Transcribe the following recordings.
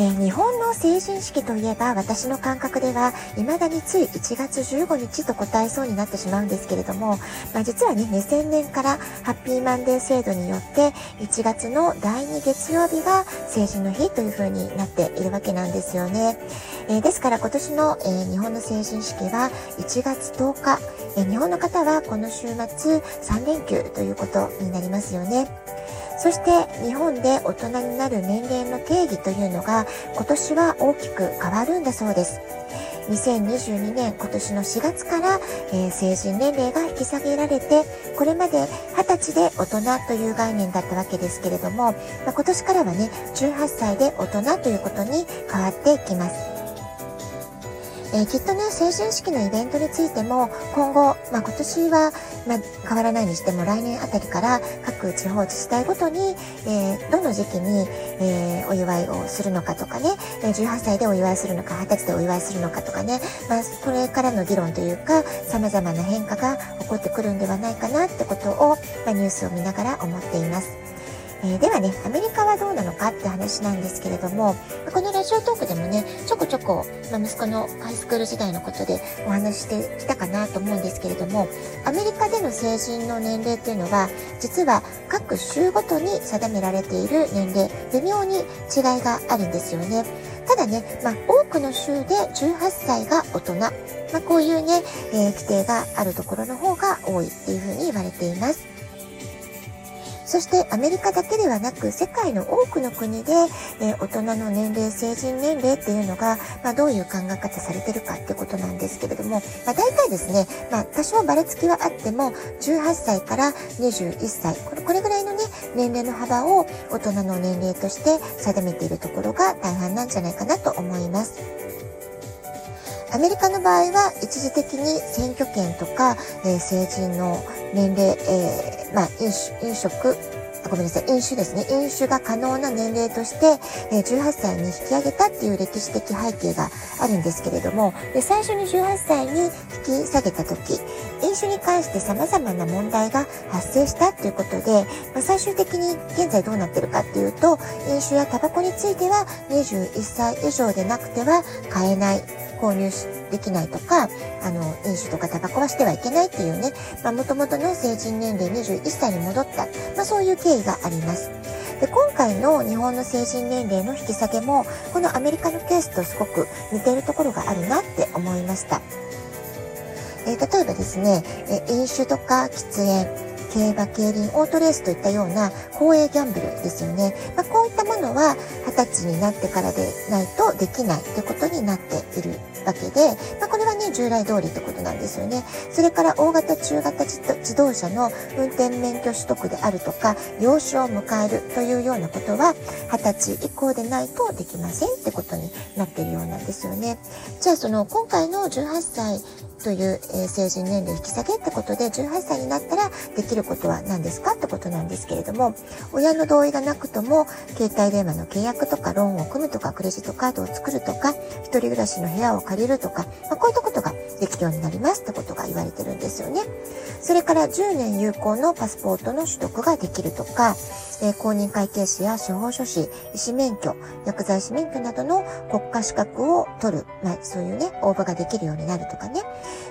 えー、日本の成人式といえば私の感覚では未だについ1月15日と答えそうになってしまうんですけれども、まあ、実はね2000年からハッピーマンデー制度によって1月の第2月曜日が成人の日という風になっているわけなんですよね、えー、ですから今年の、えー、日本の成人式は1月10日、え日本の方はこの週末3連休ということになりますよね。そして日本で大人になる年齢の定義というのが今年は大きく変わるんだそうです。2022年今年の4月から、えー、成人年齢が引き下げられてこれまで20歳で大人という概念だったわけですけれども、まあ、今年からはね18歳で大人ということに変わっていきます。えー、きっとね、成人式のイベントについても、今後、まあ、今年は、まあ、変わらないにしても、来年あたりから各地方自治体ごとに、えー、どの時期に、えー、お祝いをするのかとかね、18歳でお祝いするのか、20歳でお祝いするのかとかね、まあ、これからの議論というか、様々な変化が起こってくるんではないかなってことを、まあ、ニュースを見ながら思っています。えー、ではね、アメリカはどうなのかって話なんですけれども、このラジオトークでもね、ちょこちょこ、まあ、息子のハイスクール時代のことでお話ししてきたかなと思うんですけれども、アメリカでの成人の年齢っていうのは、実は各州ごとに定められている年齢、微妙に違いがあるんですよね。ただね、まあ、多くの州で18歳が大人、まあ、こういうね、えー、規定があるところの方が多いっていうふうに言われています。そしてアメリカだけではなく世界の多くの国で、えー、大人の年齢、成人年齢っていうのが、まあ、どういう考え方されてるかってことなんですけれども、まあ、大体ですね、まあ、多少ばらつきはあっても、18歳から21歳、これこれぐらいのね、年齢の幅を大人の年齢として定めているところが大半なんじゃないかなと思います。アメリカの場合は一時的に選挙権とか、えー、成人の年齢、えー、まあ、飲酒、飲食、ごめんなさい、飲酒ですね。飲酒が可能な年齢として、え18歳に引き上げたっていう歴史的背景があるんですけれども、で最初に18歳に引き下げた時、飲酒に関して様々な問題が発生したっていうことで、まあ、最終的に現在どうなってるかっていうと、飲酒やタバコについては21歳以上でなくては買えない。購入できないとか、あの、飲酒とかタバコはしてはいけないっていうね、まあ、元々の成人年齢21歳に戻った、まあ、そういう経緯があります。で、今回の日本の成人年齢の引き下げも、このアメリカのケースとすごく似ているところがあるなって思いました。えー、例えばですね、え飲酒とか喫煙、競馬、競輪、オートレースといったような公営ギャンブルですよね。まあ、こういったものは20歳になってからでないとできないってことになっているわけで、まあ、これはね、従来通りってことなんですよね。それから大型、中型自動車の運転免許取得であるとか、養子を迎えるというようなことは、20歳以降でないとできませんってことになっているようなんですよね。じゃあその今回の18歳という、えー、成人年齢引き下げってことで18歳になったらできることは何ですかってことなんですけれども親の同意がなくとも携帯電話の契約とかローンを組むとかクレジットカードを作るとか一人暮らしの部屋を借りるとか、まあ、こういったことができるようになりますってことが言われてるんですよね。それから10年有効のパスポートの取得ができるとか、えー、公認会計士や司法書士、医師免許、薬剤師免許などの国家資格を取る、まあ、そういうね、応募ができるようになるとかね。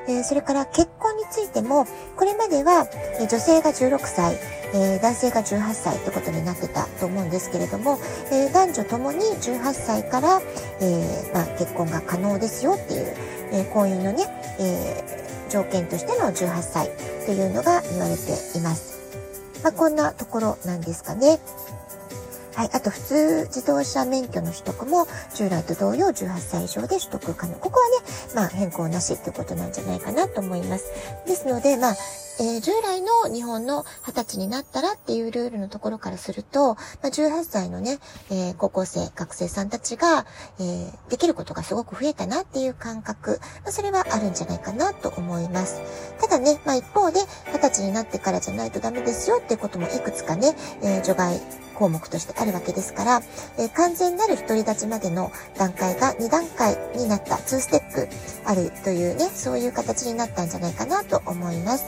えー、それから結婚についても、これまでは、え女性が16歳、えー、男性が18歳ってことになってたと思うんですけれども、えー、男女ともに18歳から、えー、まあ、結婚が可能ですよっていう、え婚姻のね、え条件としての18歳というのが言われています。まあ、こんなところなんですかね。はい。あと、普通自動車免許の取得も、従来と同様18歳以上で取得可能。ここはね、まあ、変更なしってことなんじゃないかなと思います。ですので、まあ、えー、従来の日本の20歳になったらっていうルールのところからすると、まあ、18歳のね、えー、高校生、学生さんたちが、えー、できることがすごく増えたなっていう感覚、まあ、それはあるんじゃないかなと思います。ただね、まあ、一方で、20歳になってからじゃないとダメですよっていうこともいくつかね、え除外項目としてあるわけですから、えー、完全なる独り立ちまでの段階が2段階になった、2ステップあるというね、そういう形になったんじゃないかなと思います。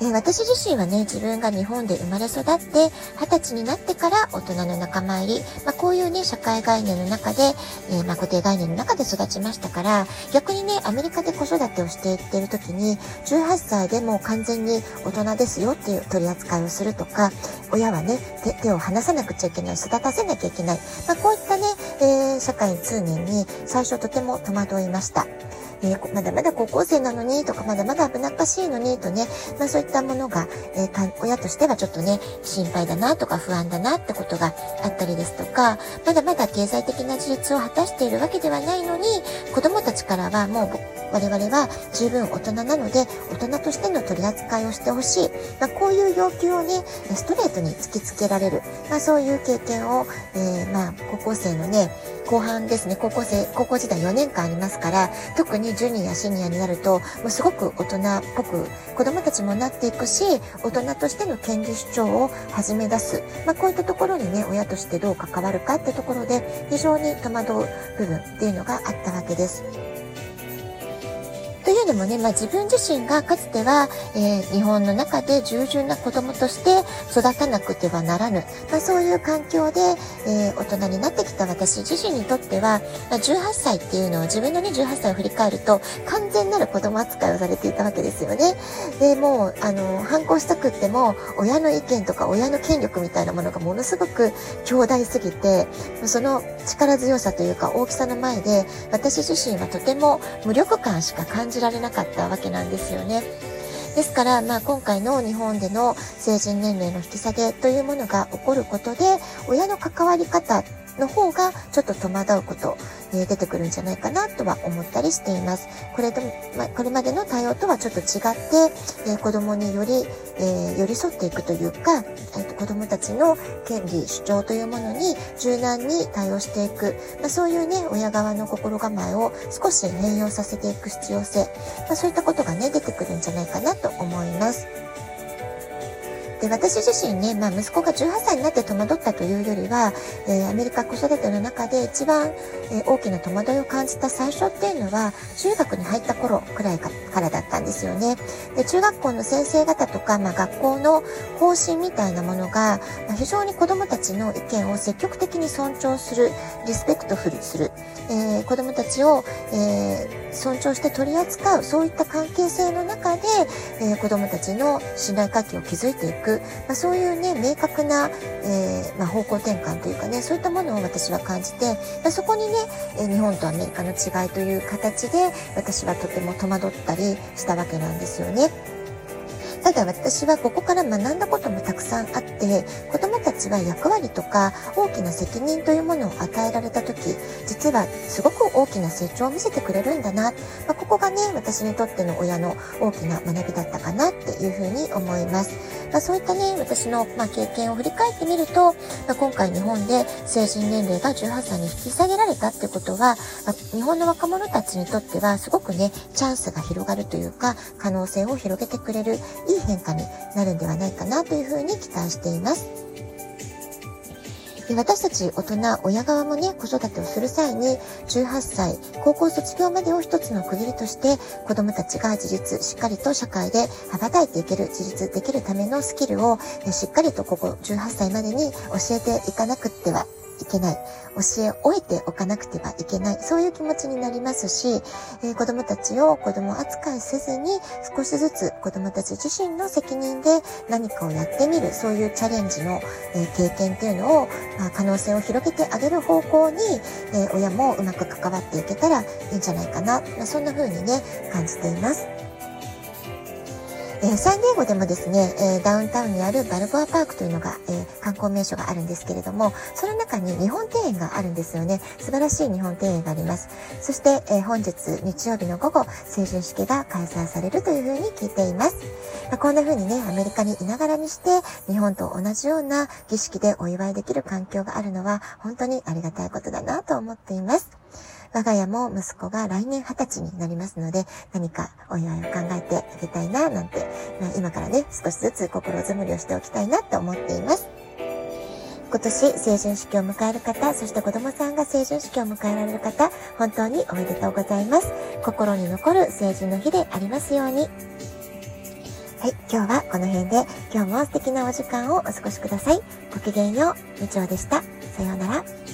え、私自身はね、自分が日本で生まれ育って、二十歳になってから大人の仲間入り、まあ、こういうね、社会概念の中で、えー、まあ、固定概念の中で育ちましたから、逆にね、アメリカで子育てをしていってる時に、18歳でも完全に大人ですよっていう取り扱いをするとか、親はね、手手を離さなくちゃいけない、育たせなきゃいけない、まあ、こういったね、えー、社会通念に最初とても戸惑いました。え、まだまだ高校生なのにとか、まだまだ危なっかしいのにとね、まあそういったものが、えー、親としてはちょっとね、心配だなとか不安だなってことがあったりですとか、まだまだ経済的な自立を果たしているわけではないのに、子供たちからはもう我々は十分大人なので、大人としての取り扱いをしてほしい。まあ、こういう要求をね、ストレートに突きつけられる。まあ、そういう経験を、えー、まあ、高校生のね、後半ですね、高校生、高校時代4年間ありますから、特にジュニア、シニアになると、もうすごく大人っぽく、子どもたちもなっていくし、大人としての権利主張を始め出す。まあ、こういったところにね、親としてどう関わるかってところで、非常に戸惑う部分っていうのがあったわけです。というのもね、まあ、自分自身がかつては、えー、日本の中で従順な子供として育たなくてはならぬ、まあ、そういう環境で、えー、大人になってきた私自身にとっては、まあ、18歳っていうのを自分のね18歳を振り返ると完全なる子供扱いをされていたわけですよね。でもうあの反抗したくっても親の意見とか親の権力みたいなものがものすごく強大すぎてその力強さというか大きさの前で私自身はとても無力感しか感じじられなかったわけなんですよね。ですから、まあ、今回の日本での成人年齢の引き下げというものが起こることで、親の関わり方の方がちょっと戸惑うこと、えー、出てくるんじゃないかなとは思ったりしています。これで、まこれまでの対応とはちょっと違って、えー、子供により、えー、寄り添っていくというか、えーと、子供たちの権利、主張というものに柔軟に対応していく、まあ、そういうね、親側の心構えを少し変容させていく必要性、まあ、そういったことがね、出てくるんじゃないかなと思います。で、私自身ね、まあ息子が18歳になって戸惑ったというよりは、えー、アメリカ子育ての中で一番、えー、大きな戸惑いを感じた最初っていうのは、中学に入った頃くらいからだったんですよね。で、中学校の先生方とか、まあ学校の方針みたいなものが、まあ、非常に子供たちの意見を積極的に尊重する、リスペクトフルする、えー、子供たちを、え尊重して取り扱う、そういった関係性の中で、え子供たちの信頼関係を築いていく、く、まあ、そういうね、明確な、えー、まあ、方向転換というかね、そういったものを私は感じて、ま、そこにね、え日本とアメリカの違いという形で、私はとても戸惑ったりしたわけなんですよね。ただ私はここから学んだこともたくさんあって、子供たちは役割とか大きな責任というものを与えられた時、実はすごく大きな成長を見せてくれるんだな。まあ、ここがね、私にとっての親の大きな学びだったかなっていうふうに思います。まあ、そういったね、私の、まあ、経験を振り返ってみると、まあ、今回日本で成人年齢が18歳に引き下げられたってことは、まあ、日本の若者たちにとってはすごくね、チャンスが広がるというか、可能性を広げてくれるいい変化になるんではないかなというふうに期待しています。で私たち大人、親側もね、子育てをする際に、18歳、高校卒業までを一つの区切りとして、子どもたちが自立、しっかりと社会で羽ばたいていける、自立できるためのスキルを、しっかりとここ18歳までに教えていかなくってはいけない。教え終えておかなくてはいけない。そういう気持ちになりますし、えー、子供たちを子供扱いせずに少しずつ子供たち自身の責任で何かをやってみる。そういうチャレンジの、えー、経験っていうのを、まあ、可能性を広げてあげる方向に、えー、親もうまく関わっていけたらいいんじゃないかな。まあ、そんな風にね、感じています。えー、サンディエゴでもですね、えー、ダウンタウンにあるバルボアパークというのが、えー、観光名所があるんですけれども、その中に日本庭園があるんですよね。素晴らしい日本庭園があります。そして、え本日日曜日の午後、成人式が開催されるというふうに聞いています。まあ、こんな風にね、アメリカにいながらにして、日本と同じような儀式でお祝いできる環境があるのは、本当にありがたいことだなと思っています。我が家も息子が来年20歳になりますので、何かお祝いを考えてあげたいな、なんて、まあ、今からね、少しずつ心づむりをしておきたいなと思っています。今年成人式を迎える方、そして子供さんが成人式を迎えられる方、本当におめでとうございます。心に残る成人の日でありますように。はい、今日はこの辺で、今日も素敵なお時間をお過ごしください。ごきげんよう、みちおでした。さようなら。